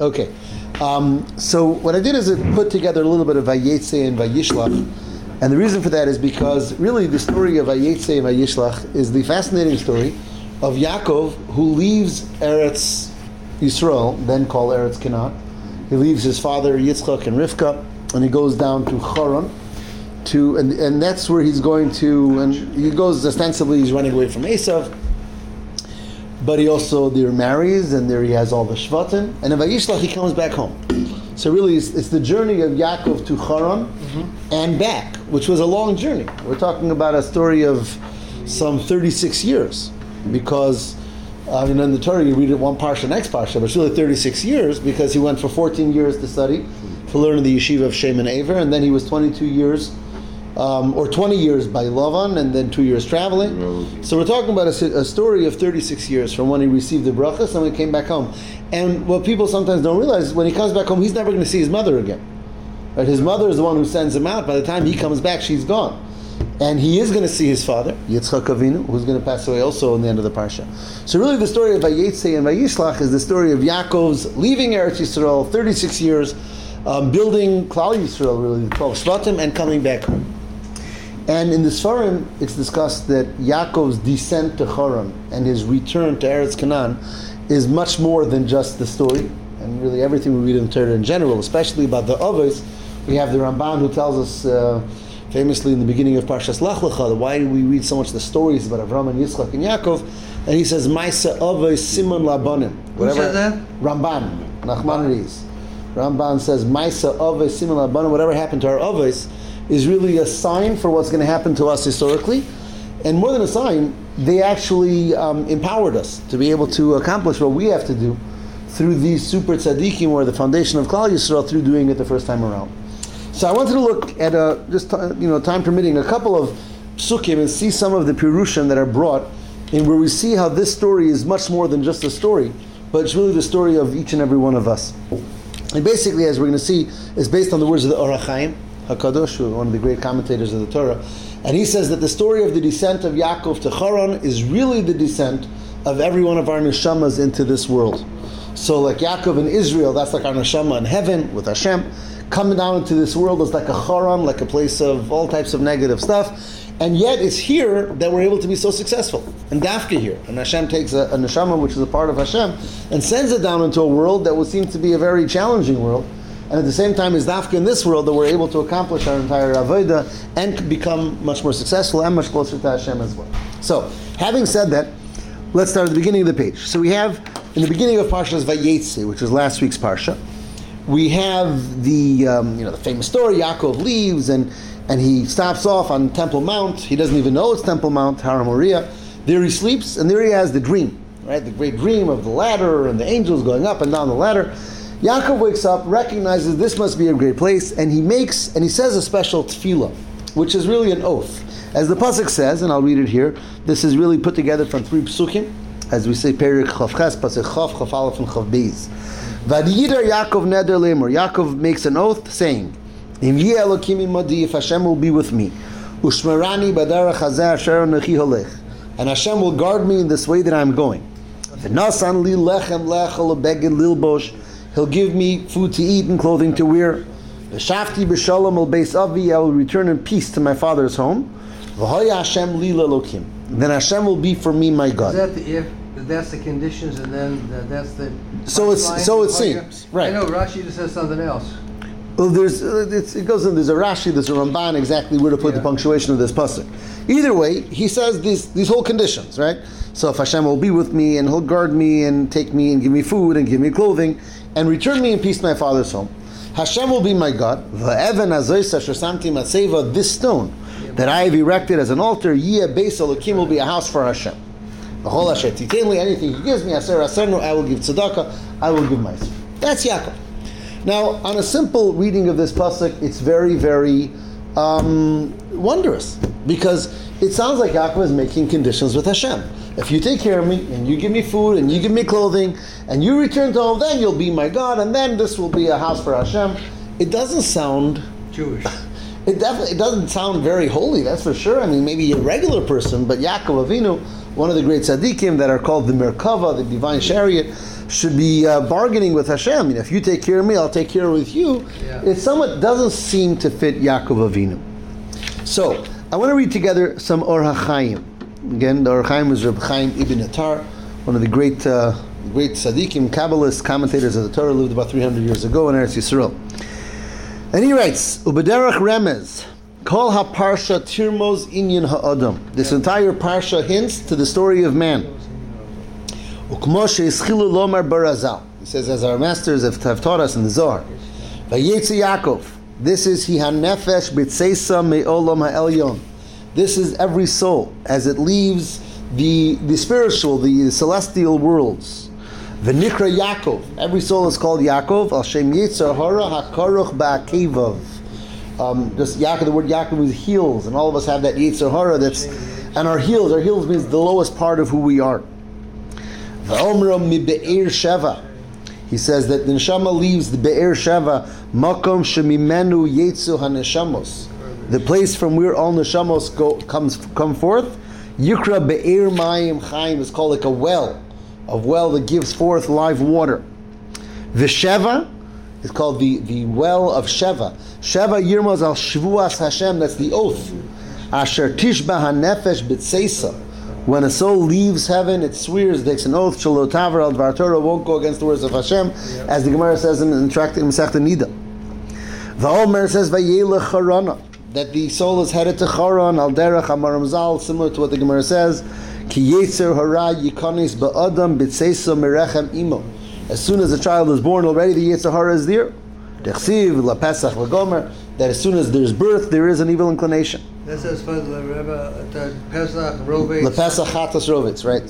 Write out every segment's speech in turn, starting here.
Okay, um, so what I did is I put together a little bit of Vayetze and Vayishlach, and the reason for that is because really the story of Vayetze and Vayishlach is the fascinating story of Yaakov who leaves Eretz Yisrael, then called Eretz Canaan. He leaves his father Yitzchak and Rivka, and he goes down to Charan. To, and, and that's where he's going to, and he goes ostensibly, he's running away from Esav, but he also there marries, and there he has all the Shvatim, and in Vayishlach he comes back home. So really, it's, it's the journey of Yaakov to Haran mm-hmm. and back, which was a long journey. We're talking about a story of some 36 years, because uh, you know, in the Torah you read it one parsha, next parsha, but it's really 36 years because he went for 14 years to study, to learn in the yeshiva of Shem and Aver, and then he was 22 years um, or 20 years by Lavan, and then two years traveling. So we're talking about a, a, story of 36 years from when he received the brachas and when he came back home. And what people sometimes don't realize is when he comes back home, he's never going to see his mother again. Right? His mother is the one who sends him out. By the time he comes back, she's gone. And he is going to see his father, Yitzchak Avinu, who's going to pass away also in the end of the parsha. So really the story of Vayetze and Vayishlach is the story of Yaakov's leaving Eretz Yisrael, 36 years, um, building Klal Yisrael, really, the 12 Shvatim, and coming back home. And in the Sfarim, it's discussed that Yaakov's descent to Haran and his return to Eretz Canaan is much more than just the story, and really everything we read in Torah in general, especially about the others. We have the Ramban who tells us uh, famously in the beginning of Parshas Lech Lecha, why do we read so much the stories about Avram and Yitzchak and Yaakov? And he says, Maisa Avos Simon Labanim. Who said that? Ramban, Nachmanides. Ramban says, Maisa Avos Simon Labanim, whatever happened to our Avos, is really a sign for what's going to happen to us historically. And more than a sign, they actually um, empowered us to be able to accomplish what we have to do through these super tzaddikim or the foundation of Klal Yisrael through doing it the first time around. So I wanted to look at a, just you know time permitting a couple of sukkim and see some of the pirushim that are brought and where we see how this story is much more than just a story, but it's really the story of each and every one of us. And basically, as we're going to see, is based on the words of the Ohr HaChaim, Hakadosh, one of the great commentators of the Torah, and he says that the story of the descent of Yaakov to Haran is really the descent of every one of our neshamas into this world. So, like Yaakov in Israel, that's like our neshama in heaven with Hashem. Coming down into this world is like a Haran, like a place of all types of negative stuff. And yet, it's here that we're able to be so successful. And Dafka here. And Hashem takes a, a neshama, which is a part of Hashem, and sends it down into a world that would seem to be a very challenging world and at the same time is dafka in this world that we're able to accomplish our entire avodah and become much more successful and much closer to Hashem as well. So, having said that, let's start at the beginning of the page. So we have in the beginning of Parshas Vayetze, which was last week's parsha, we have the um, you know the famous story. Yaakov leaves and and he stops off on Temple Mount. He doesn't even know it's Temple Mount, Har Moriah. There he sleeps, and there he has the dream, right? The great dream of the ladder and the angels going up and down the ladder. Yaakov wakes up, recognizes this must be a great place, and he makes and he says a special tefillah, which is really an oath. As the pasuk says, and I'll read it here. This is really put together from three psukim, as we say Perik Chavches, pasuk Chav, Chav Aleph, and Chav Beis. Vadiyidar Yaakov neder lemur. Yaakov makes an oath, saying, "Im yi Elokim if Hashem will be with me, ushmerani badarach hazeh asher nechi holech, and Hashem will guard me in this way that I'm going. V'nasan li lechem lechel beged lilbosh." He'll give me food to eat and clothing to wear. V'shafti b'shalom al beis avi, I will return in peace to my father's home. Hashem li lelokim. Then Hashem will be for me my God. Is that the if? That's the conditions, and then the, that's the. So it's so it seems right. I know Rashi just says something else. Well, there's uh, it goes in. There's a Rashi, there's a Ramban, exactly where to put yeah. the punctuation of this pasuk. Either way, he says these these whole conditions, right? So if Hashem will be with me and He'll guard me and take me and give me food and give me clothing, and return me in peace to my father's home. Hashem will be my God. This stone that I have erected as an altar, Yeh Beis Elokim will be a house for Hashem. Anything He gives me, I will give tzedakah, I will give myself. That's Yaakov. Now, on a simple reading of this pasuk, it's very, very um, wondrous because it sounds like Yaakov is making conditions with Hashem. If you take care of me and you give me food and you give me clothing and you return to home, then you'll be my God, and then this will be a house for Hashem. It doesn't sound Jewish. It definitely it doesn't sound very holy, that's for sure. I mean, maybe a regular person, but Yaakov Avinu, one of the great tzaddikim that are called the Merkava, the divine chariot, should be uh, bargaining with Hashem. You know, if you take care of me, I'll take care of you. Yeah. It somewhat doesn't seem to fit Yaakov Avinu. So I want to read together some Or HaChaim. Again, the Or HaChaim was Reb Chaim Ibn Attar, one of the great, uh, great tzaddikim, Kabbalists, commentators of the Torah, lived about 300 years ago in Eretz Yisrael. And he writes, Ubederach Remez, Kol HaParsha Tirmos Inyan HaAdam. This entire parsha hints to the story of man. Ukmo she'ischilu lomar barazal. He says, as our masters have, have taught us in the Zohar, Vayetzi Yaakov. This is hi hanefesh b'tseisa me'olam ha'elyon. This is every soul as it leaves the, the spiritual, the celestial worlds. V'nikra Yaakov. Every soul is called Yaakov. Al shem yitzar hara hakaruch ba'akevav. Um, just Yaakov, the word Yaakov is heels, and all of us have that yitzar hara that's, and our heels, our heels means the lowest part of who we are. V'omra mi be'er sheva. He says that the neshama leaves the be'er sheva, makom shemimenu Yetsu haneshamos. The place from where all neshamos go comes come forth. Yukra be'er mayim chaim is called like a well, a well that gives forth live water. V'sheva is called the, the well of Sheva. Sheva yirmos al shvuas Hashem. That's the oath. Asher tishba hanefesh b'tseisa. When a soul leaves heaven, it swears, takes an oath, shelo taver al dvar Torah, won't go against the words of Hashem, as the Gemara says in, in Tractate Masechta Nida. The Omer says, vayelech charana, that the soul is headed to Charan, al derech amaram zal, similar to what the Gemara says, ki yetzer hara yikonis ba'adam b'tseisa merechem imo. As soon as the child is born, already the yetzer hara is there. Dechsiv, la pesach, lagomer, that as soon as there's birth, there is an evil inclination. That says for the Rebbe, at Pesach, Rovei. Lepesach chatas rovitz, right?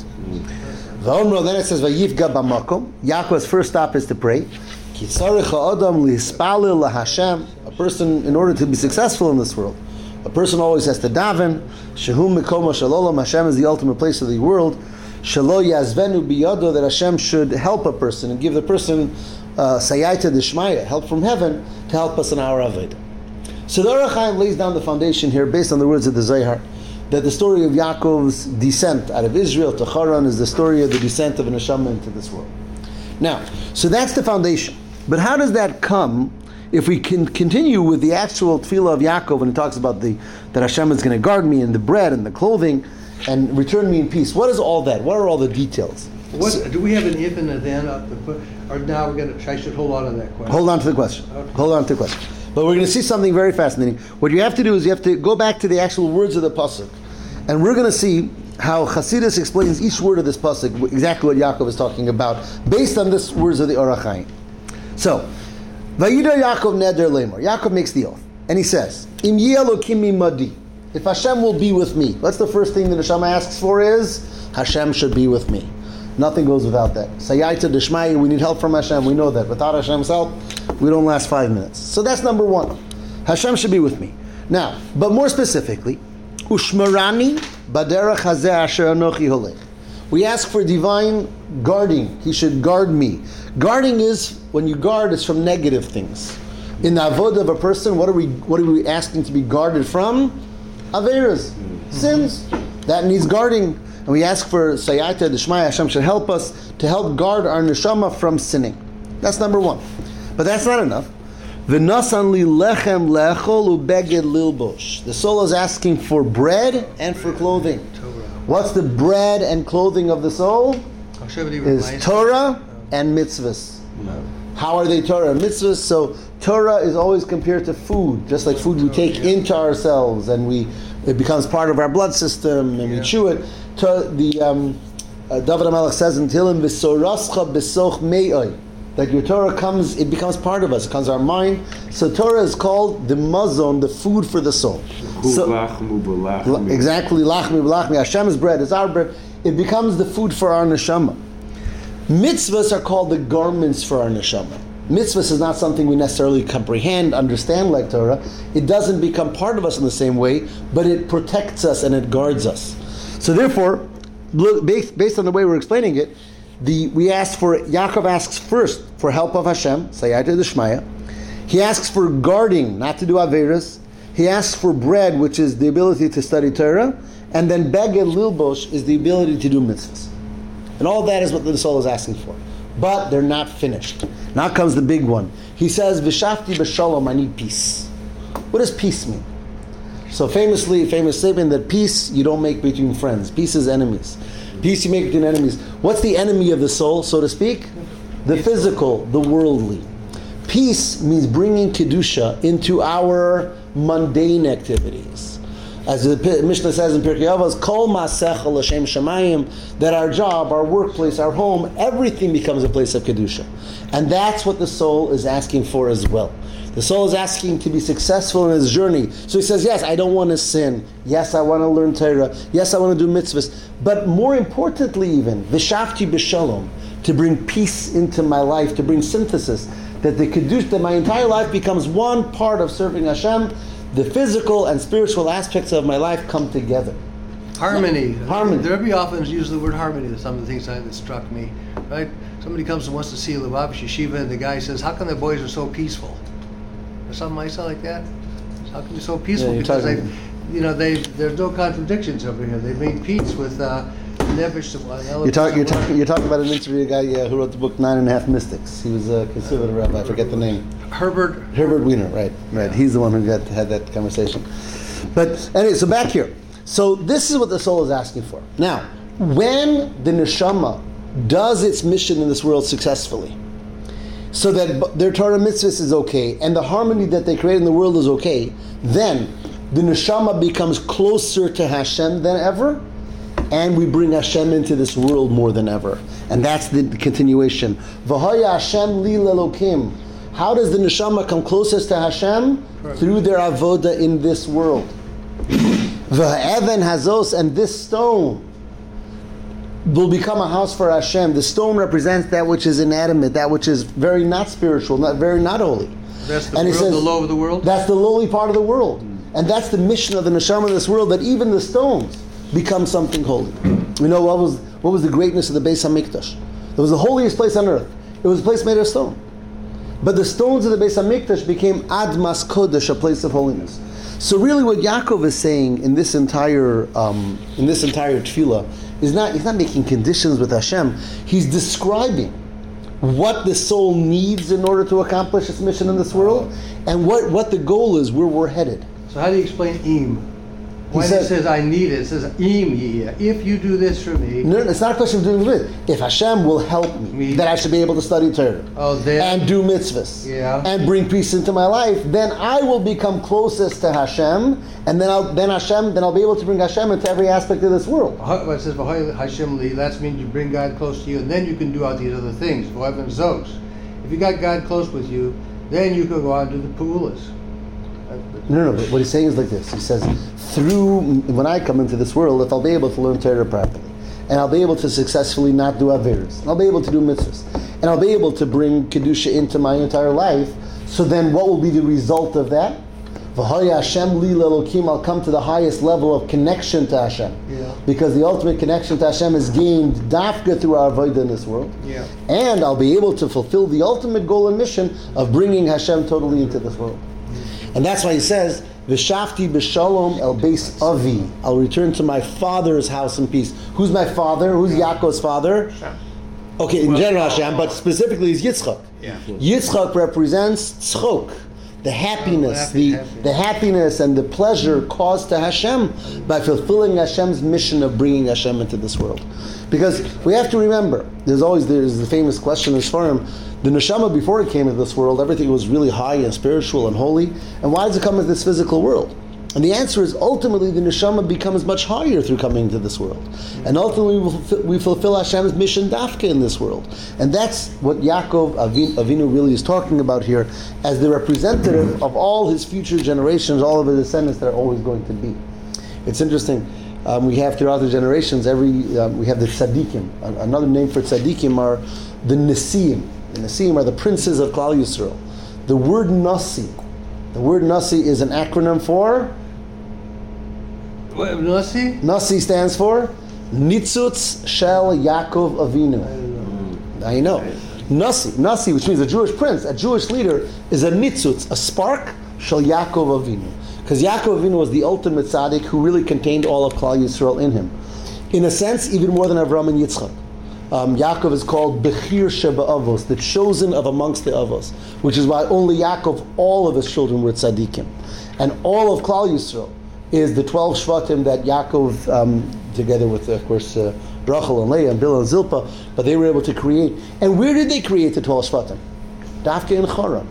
V'omro, then it says, Vayivga b'makom. Yaakov's first stop is to pray. Ki ha'adam lihispalil laHashem. A person, in order to be successful in this world, a person always has to daven. Shehum mikoma shalolam. Hashem is the ultimate place of the world. Yazvenu biyado, that Hashem should help a person and give the person uh, deshmaya, help from heaven, to help us in our avodah. So the Or lays down the foundation here based on the words of the Zohar that the story of Yaakov's descent out of Israel to Haran is the story of the descent of a neshama into this world. Now, so that's the foundation. But how does that come if we can continue with the actual tefillah of Yaakov when he talks about the that Hashem is going to guard me and the bread and the clothing and return me in peace? What is all that? What are all the details? What, do we have an if and a then up to or now we're gonna, I should hold on to that question? Hold on to the question. Okay. Hold on to the question. But we're going to see something very fascinating. What you have to do is you have to go back to the actual words of the pasuk, and we're going to see how Chasidus explains each word of this pasuk, exactly what Yaakov is talking about, based on this words of the Or HaChaim. So, Vayida Yaakov neder lemor. Yaakov makes the oath, and he says, Im kimi madi. If Hashem will be with me, what's the first thing that Hashem asks for is Hashem should be with me. Nothing goes without that. Sayyata Deshmai, we need help from Hashem. We know that. Without Hashem's help, we don't last five minutes. So that's number one. Hashem should be with me. Now, but more specifically, Ushmarani baderach hazeh asher anochi. We ask for divine guarding. He should guard me. Guarding is when you guard, it's from negative things. In the avodah of a person, what are we what are we asking to be guarded from? Averas, sins. That needs guarding. And we ask for Sayyata Deshmaya, Hashem should help us to help guard our neshama from sinning. That's number one. But that's not enough. V'nasan li lechem lechol ubeged lilbosh. The soul is asking for bread and for clothing. What's the bread and clothing of the soul? Is Torah and mitzvahs. How are they Torah and mitzvahs? So Torah is always compared to food, just like food we take into ourselves and we it becomes part of our blood system and we chew it. The um, uh, Dovid HaMelech says in Tehillim, "V'sorascha besoch me'oi," that your Torah comes, it becomes part of us, it becomes our mind. So Torah is called the mazon, the food for the soul. So-. Exactly, lachmi b'lachmi. Hashem's bread is our bread. It becomes the food for our neshama. Mitzvahs are called the garments for our neshama. Mitzvahs is not something we necessarily comprehend, understand like Torah. It doesn't become part of us in the same way, but it protects us and it guards us. So therefore, based, based on the way we're explaining it, the, we ask for, Yaakov asks first for help of Hashem, Sayyata Deshmaya. He asks for guarding, not to do Averas. He asks for bread, which is the ability to study Torah. And then Beged Lilbosh is the ability to do mitzvahs. And all that is what the soul is asking for. but they're not finished. Now comes the big one. He says, "V'shafti b'shalom." I need peace. What does peace mean? So famously, famous statement that peace you don't make between friends. Peace is enemies. Peace you make between enemies. What's the enemy of the soul, so to speak? The physical, the worldly. Peace means bringing kedusha into our mundane activities. As the Mishnah says in Pirkei Avos, "Kol masechel l'shem shemayim," that our job, our workplace, our home, everything becomes a place of kedusha, and that's what the soul is asking for as well. The soul is asking to be successful in his journey. So he says, Yes, I don't want to sin. Yes, I want to learn Torah. Yes, I want to do mitzvahs. But more importantly, even, Vishafti b'shalom, to bring peace into my life, to bring synthesis, that the Kiddush, that my entire life becomes one part of serving Hashem, the physical and spiritual aspects of my life come together. Harmony. Harmony. There be often use the word harmony. That's some of the things that struck me. Right? Somebody comes and wants to see Lubavitch yeshiva, and the guy says, "How come the boys are so peaceful?" Or something like that. Like that. How can they're so peaceful? Yeah, because they, you know, they there's no contradictions over here. They made peace with uh, Nevish. You're, talk, you're, talking, you're talking about an interview, a guy uh, who wrote the book Nine and a Half Mystics. He was a conservative rabbi, I forget the name. Herbert. Herbert Weiner, right, right. He's the one who got had that conversation. But anyway, so back here. So this is what the soul is asking for. Now, when the neshama does its mission in this world successfully, so that their Torah mitzvahs is okay, and the harmony that they create in the world is okay, then the neshama becomes closer to Hashem than ever, and we bring Hashem into this world more than ever. And that's the continuation. V'haya Hashem li lelokim. How does the neshama come closest to Hashem? Through their avoda in this world. V'evan hazos, and this stone will become a house for Hashem. The stone represents that which is inanimate, that which is very not spiritual, not very not holy. That's the And he world, says- the low of the world. That's the lowly part of the world. And that's the mission of the neshama of this world, that even the stones become something holy. We know what was what was the greatness of the Beis Hamikdash. It was the holiest place on earth. It was a place made of stone. But the stones of the Beis Hamikdash became Admas Kodesh, a place of holiness. So really, what Yaakov is saying in this entire um, in this entire tefillah is not he's not making conditions with Hashem. He's describing what the soul needs in order to accomplish its mission in this world, and what, what the goal is, where we're headed. So how do you explain im? Why said- it says I need it? It says im. If you do this for me, No, it's not a question of doing it. If Hashem will help me, Me. that I should be able to study Torah Oh, then- and do mitzvahs Yeah. and bring peace into my life, then I will become closest to Hashem, and then I'll then Hashem then I'll be able to bring Hashem into every aspect of this world. It says "V'hoy Hashem li. That means you bring God close to you, and then you can do all these other things. If you got God close with you, then you can go out and do the pu'ulas. No, no, no. But what he's saying is like this. He says, through when I come into this world, if I'll be able to learn Torah properly, and I'll be able to successfully not do averis, I'll be able to do mitzvahs, and I'll be able to bring kedusha into my entire life. So then, what will be the result of that? V'haya Hashem li lelokim. I'll come to the highest level of connection to Hashem. Yeah. Because the ultimate connection to Hashem is gained dafka through our avodah in this world. Yeah. And I'll be able to fulfill the ultimate goal and mission of bringing Hashem totally into this world. And that's why he says, V'shafti b'shalom el beis avi. I'll return to my father's house in peace. Who's my father? Who's Yaakov's father? Okay, in general Hashem, but specifically he's Yitzchak. Yeah. Yitzchak represents tzchok, the happiness, the, the happiness and the pleasure caused to Hashem by fulfilling Hashem's mission of bringing Hashem into this world. Because we have to remember, there's always there's the famous question in Sfarim, the neshama before it came into this world, everything was really high and spiritual and holy. And why does it come into this physical world? And the answer is ultimately the neshama becomes much higher through coming into this world. And ultimately we fulfill, we fulfill Hashem's mission dafka in this world. And that's what Yaakov Avin- Avinu really is talking about here as the representative of all his future generations, all of his descendants that are always going to be. It's interesting. Um, we have throughout the generations, every um, we have the tzaddikim. Another name for tzaddikim are the nesiim. The nesiim are the princes of Klal Yisrael. The word nasi, the word nasi is an acronym for What, Nasi? Nasi stands for Nitzutz Shel Yaakov Avinu. Now you know. Nasi, Nasi, which means a Jewish prince, a Jewish leader, is a nitzutz, a spark, Shel Yaakov Avinu. Because Yaakov Avinu was the ultimate tzaddik who really contained all of Klal Yisrael in him. In a sense, even more than Avram and Yitzchak. um, Yaakov is called Bechir Sheba Avos, the chosen of amongst the Avos, which is why only Yaakov, all of his children were tzaddikim. And all of Klal Yisrael is the 12 Shvatim that Yaakov, um, together with, of course, uh, Rachel and Leah and Bilhah and Zilpah, but they were able to create. And where did they create the 12 Shvatim? Dafke in Choron.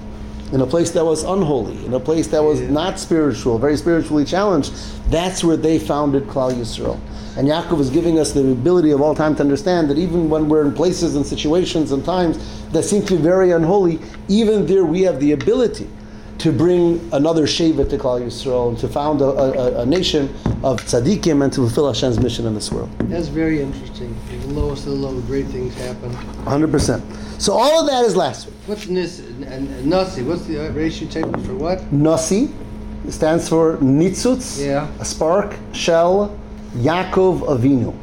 In a place that was unholy, in a place that was not spiritual, very spiritually challenged, that's where they founded Klal Yisrael. And Yaakov is giving us the ability of all time to understand that even when we're in places and situations and times that seem to be very unholy, even there we have the ability to bring another Shevet to Klal Yisrael and to found a, a, a nation of tzaddikim and to fulfill Hashem's mission in this world. That's very interesting. The lowest of the low, great things happen. 100%. So all of that is last week. What's nis, nasi? What's the ratio table for what? Nasi stands for Nitzutz, Yeah. a spark, shell, Yaakov Avinu.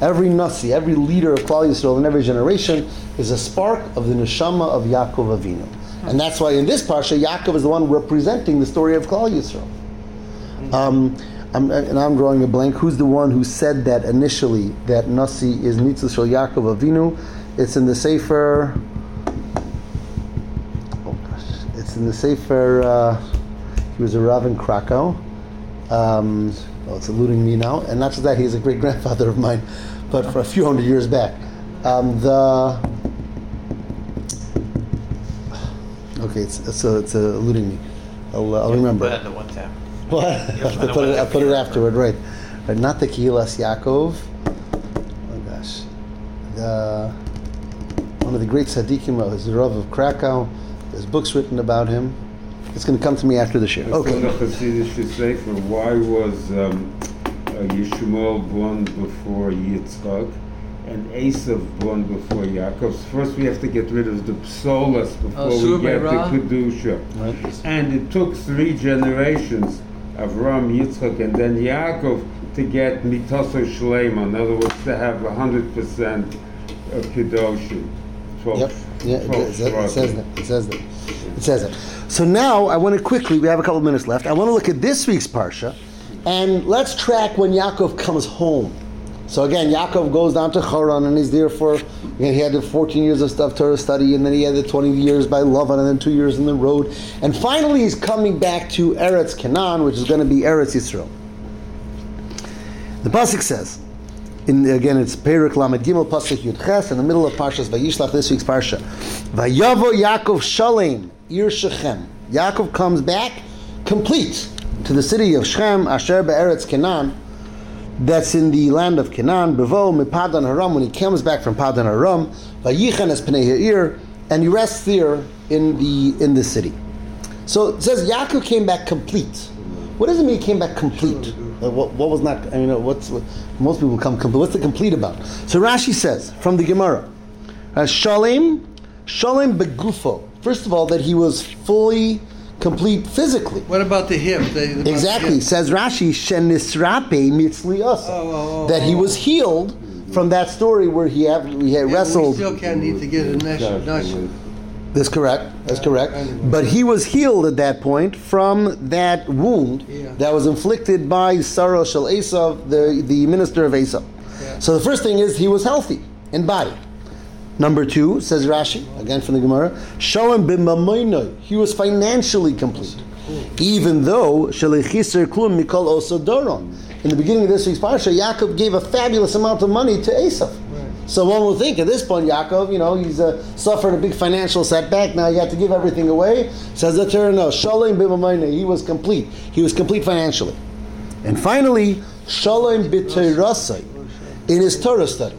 Every Nasi, every leader of Klal Yisrael in every generation is a spark of the neshama of Yaakov Avinu. And that's why in this parsha, Yaakov is the one representing the story of Klal Yisrael. Um, I'm, and I'm drawing a blank. Who's the one who said that initially that Nasi is Nitzutz Shel Yaakov Avinu? It's in the Sefer. Oh gosh, it's in the Sefer. Uh, he was a Rav in Krakow. Um, well, it's eluding me now. And not just that, he's a great grandfather of mine, but for a few hundred years back. Um, the okay, it's it's, uh, it's uh, eluding me. I'll, uh, I'll remember. Put it at the one tab. What? Yeah, I put it, I put it afterward, right? Right, not the Kehilas Yaakov. Oh gosh, the one of the great tzaddikim is the Rav of Krakow. There's books written about him. It's going to come to me after the show. Okay. what the Hasidic Sefer. Why was um, uh, Yishmael born before Yitzchak and Esav born before Yaakov? First, we have to get rid of the psolas oh, before Oh, we get Meirah? the kedusha. Right. And it took three generations, of Ram, Yitzchak, and then Yaakov, to get mitaso shlema. In other words, to have hundred percent of kedoshim. Twelve- Yep. Yeah, it, 12 does. it says that. It says that. It says that. So now I want to quickly. We have a couple minutes left. I want to look at this week's parsha, and let's track when Yaakov comes home. So again, Yaakov goes down to Haran and he's there for. Again, he had the 14 years of stuff Torah study, and then he had the 20 years by Lavan, and then two years in the road, and finally he's coming back to Eretz Canaan, which is going to be Eretz Yisrael. The pasuk says, in again it's Perik Lamed Gimel Pasuk Yud Ches in the middle of Parshas Vayishlach this week's parsha. Vayavo Yaakov Shalem Ir Shechem. Yaakov comes back complete to the city of Shechem Asher Be'eretz Canaan. That's in the land of Canaan. Bevo Mipadan Haram when he comes back from Padan Haram. Vayichan es Pnei Ha'ir and he rests there in the in the city. So it says Yaakov came back complete. What does it mean he came back complete? Uh, what, what was not, I mean, what's, what, most people come complete. What's the complete about? So Rashi says from the Gemara, uh, Shalem, Shalem begufo. First of all, that he was fully complete physically. What about the hip? The, the- Exactly. Says Rashi, Shenisrape asa. Oh, oh, oh, that he oh. was healed from that story where he had, he had Yeah, wrestled. We still can't need to get a nation. nation. That's correct. That's correct. But he was healed at that point from that wound Yeah. that was inflicted by Sarah Shal Esav, the, the minister of Esav. Yeah. So the first thing is he was healthy in body. Number two, says Rashi, again from the Gemara, Shalom b'mamoinoi. He was financially complete. Even though Shalechisar klum mikol osodoron. In the beginning of this week's parsha, Yaakov gave a fabulous amount of money to Esav. So one would think at this point, Yaakov, you know, he's uh, suffered a big financial setback. Now he had to give everything away. Says the Torah, no, Shalom b'mamoinoi. He was complete. He was complete financially. And finally, Shalom b'teirasai. In his Torah study.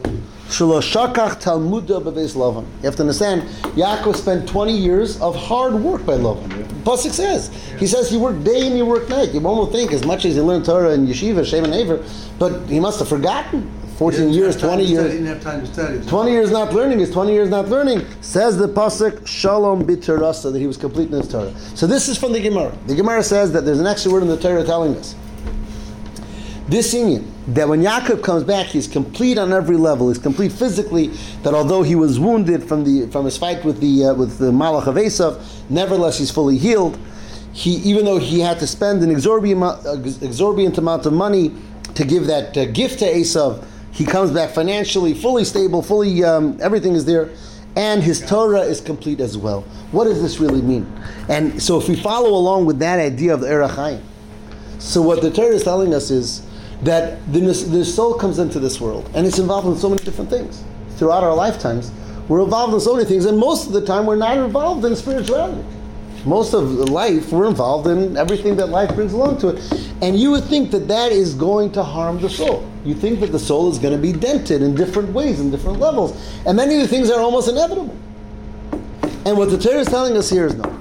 Shaloshakach Talmuda b'beis Lavan. You have to understand, Yaakov spent 20 years of hard work by Lavan. Pasuk says. He says he worked day and he worked night. You won't think as much as he learned Torah in yeshiva, Shem and Aver, but he must have forgotten. 14 years, 20 to study, years. Didn't have time to study. 20 years not learning is 20 years not learning. Says the Pasuk, Shalom b'terasa, that he was complete in his Torah. So this is from the Gemara. The Gemara says that there's an extra word in the Torah telling us. This union, that when Yaakov comes back, he's complete on every level. He's complete physically. That although he was wounded from the from his fight with the uh, with the Malach of Esav, nevertheless he's fully healed. He even though he had to spend an exorbitant amount, uh, exorbitant amount of money to give that uh, gift to Esav, He comes back financially, fully stable, fully um, everything is there, and his Torah is complete as well. What does this really mean? And so, if we follow along with that idea of the Or HaChaim, so what the Torah is telling us is that the, the soul comes into this world, and it's involved in so many different things throughout our lifetimes. We're involved in so many things, and most of the time we're not involved in spirituality most of life, we're involved in everything that life brings along to it. And you would think that that is going to harm the soul. You think that the soul is going to be dented in different ways, in different levels. And many of the things are almost inevitable. And what the Torah is telling us here is no.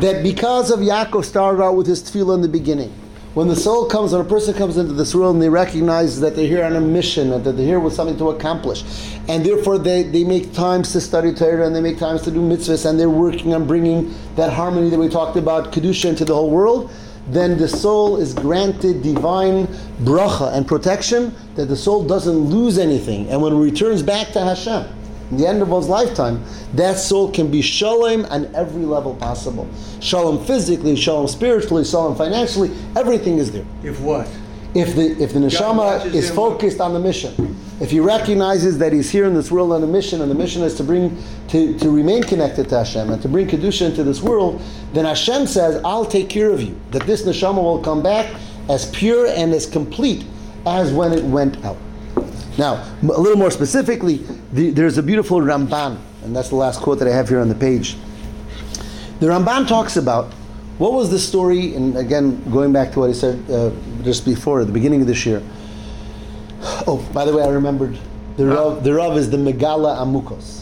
That because of Yaakov started out with his tefillah in the beginning, when the soul comes, when a person comes into this world and they recognize that they're here on a mission and that they're here with something to accomplish, and therefore they, they make times to study Torah and they make times to do mitzvahs and they're working on bringing that harmony that we talked about, Kedusha, into the whole world, then the soul is granted divine bracha and protection that the soul doesn't lose anything. And when it returns back to Hashem, in the end of one's lifetime, that soul can be shalom on every level possible. Shalom physically, shalom spiritually, shalom financially, everything is there. If what? If the if the neshama is focused on the mission, if he recognizes that he's here in this world on a mission, and the mission is to bring to, to remain connected to Hashem and to bring kedusha into this world, then Hashem says, "I'll take care of you." That this neshama will come back as pure and as complete as when it went out. Now, a little more specifically, the, there's a beautiful Ramban, and that's the last quote that I have here on the page. The Ramban talks about what was the story, and again, going back to what he said uh, just before, at the beginning of this year. Oh, by the way, I remembered. The Rav, the Rav is the Megala Amukos.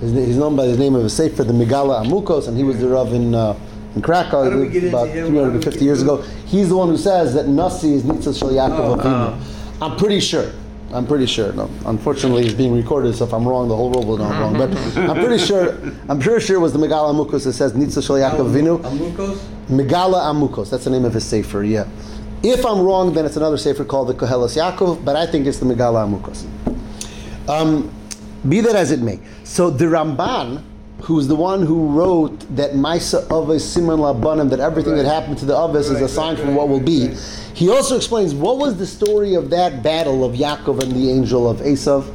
He's, known by the name of a sefer, the Megala Amukos, and he was the Rav in, uh, in Krakow How do we get into about him? 350 How do we years ago. He's the one who says that Nasi is Nitzah Shal Yaakov Oh, Avinu. I'm pretty sure. I'm pretty sure. No, unfortunately, it's being recorded, so if I'm wrong, the whole world will know I'm wrong. But I'm pretty sure. I'm pretty sure it was the Megala Amukos that says Nitzah Shal Yaakov Avinu. Amukos? Megala Amukos. That's the name of his sefer. Yeah. If I'm wrong, then it's another sefer called the Kohelas Yaakov, but I think it's the Megala Amukos. Um, be that as it may. So the Ramban, who's the one who wrote that Maisa Avos Simon Labanim, that everything that happened to the Avos is a sign right, for what will be. right. He also explains what was the story of that battle of Yaakov and the angel of Esav,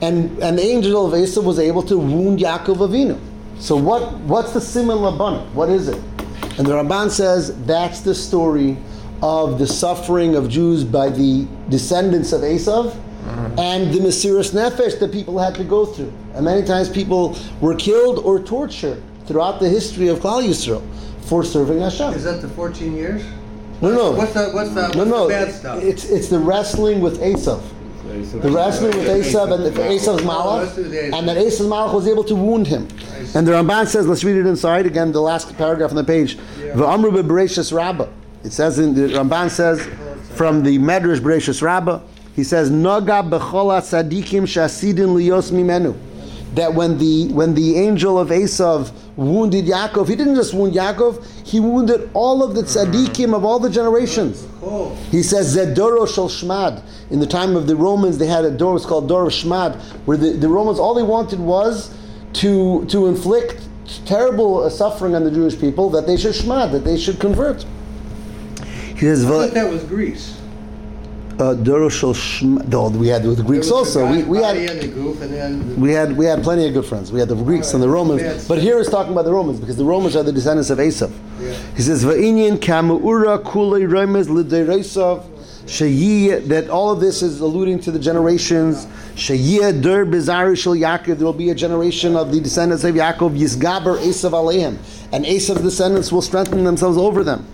and and the angel of Esav was able to wound Yaakov Avinu. So what what's the Simon Labanim? What is it? And the Ramban says that's the story of the suffering of Jews by the descendants of Esav mm-hmm. and the Mesiris Nefesh that people had to go through. And many times people were killed or tortured throughout the history of Klal Yisrael for serving Hashem. Is that the 14 years? No, no. What's the, what's the, what's no, no. the bad stuff? It's, it's the wrestling with Esav. The wrestling with Esav and Esav's Malach, do the Esav. and that Esav's Malach was able to wound him. And the Ramban says, let's read it inside again, the last paragraph on the page. V'amru be'bereshis Rabbah. It says in the Ramban says from the Medrash Bereshis Rabbah, he says, Naga b'chol tzadikim shasidin liyos mimenu. That when the when the angel of Esav wounded Yaakov, he didn't just wound Yaakov, he wounded all of the tzaddikim of all the generations. Oh, He says Zedoro Shel Shmad. In the time of the Romans, they had a door, it's called Door of Shmad, where the, the Romans, all they wanted was to, to inflict terrible uh, suffering on the Jewish people, that they should Shmad, that they should convert. He says, I thought that was Greece. Uh, Doro Shel Shmad. No, we had with the Greeks the also. We, we had and the goof, and then we had we had plenty of good friends. We had the Greeks and the Romans, Yes. but here it's talking about the Romans because the Romans are the descendants of Esav. Yeah. He says Va'inyan kamuura kulei remes l'deiresav sheyiyah. That all of this is alluding to the generations. Sheyiyah der bizarre shel Yaakov. There will be a generation of the descendants of Yaakov. Yisgaber Esav aleim, and Esav's descendants will strengthen themselves over them.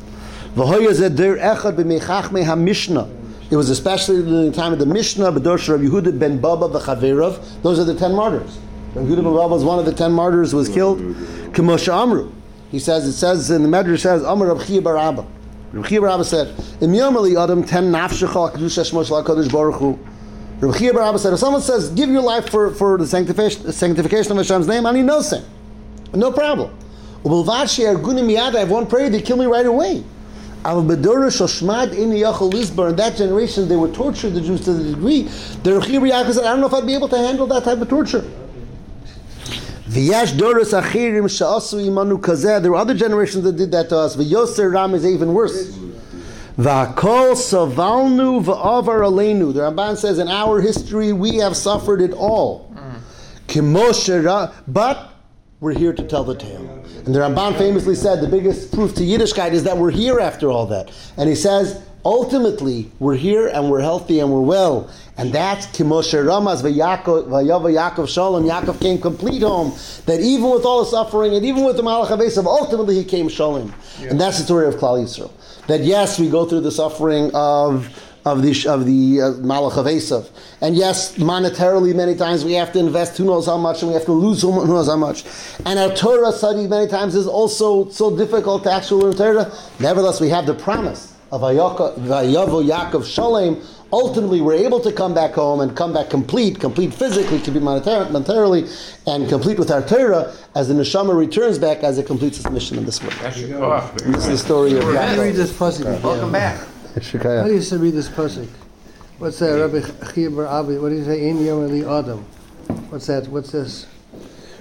V'hoya der echad b'mechachmei ha-mishnah. It was especially during the time of the Mishnah, B'dor Rav Yehuda ben Baba v'Chaverov. Those are the ten martyrs. Rav Yehuda ben Baba was one of the ten martyrs was killed. Kemosha Amru. He says, it says in the Medrash says, Amr Rav Chia bar Abba. Rav Chia bar Abba said, Im Adam ten nafshecha kedusha shmo shel HaKadosh Baruch Hu. Chia bar Abba said, if someone says, give your life for, for the sanctification, sanctification of Hashem's name, I need no sin. No problem. I have one prayer, they kill me right away. Al bedora shoshmad in yachal lisbar. In that generation, they would torture the Jews to the degree that Chia bar Yaakov said, I don't know if I'd be able to handle that type of torture. V'yash doros achirim sha'asu imanu kazeh. There were other generations that did that to us. V'yoser ram is even worse. V'akol savalnu v'avar aleinu. The Ramban says, in our history, we have suffered it all. Mm. Kimoshe But we're here to tell the tale. And the Ramban famously said, the biggest proof to Yiddishkeit is that we're here after all that. And he says, ultimately, we're here and we're healthy and we're well. And that's Kimoshe Ramas v'Yakov Yaakov Shalom. Yaakov came complete home. That even with all the suffering and even with the Malach Avesav, ultimately he came Shalom. And that's the story of Klal Yisrael. That yes, we go through the suffering of of the of the uh, Malach of Esav. And yes, monetarily, many times we have to invest who knows how much, and we have to lose who knows how much. And our Torah study many times is also so difficult to actually learn Torah. Nevertheless, we have the promise of Vayako- Vayavo Yaakov Shalem. Ultimately, we're able to come back home and come back complete, complete physically, to be monetar- monetarily, and complete with our Torah as the neshama returns back as it completes its mission in this world. That's This is the story of How do you read Yaakov. this pasuk? Welcome back. How do you say read this pasuk? What's that, Rabbi Chia Bar Abi? What do you say? Ein Yom Adam. What's that? What's this?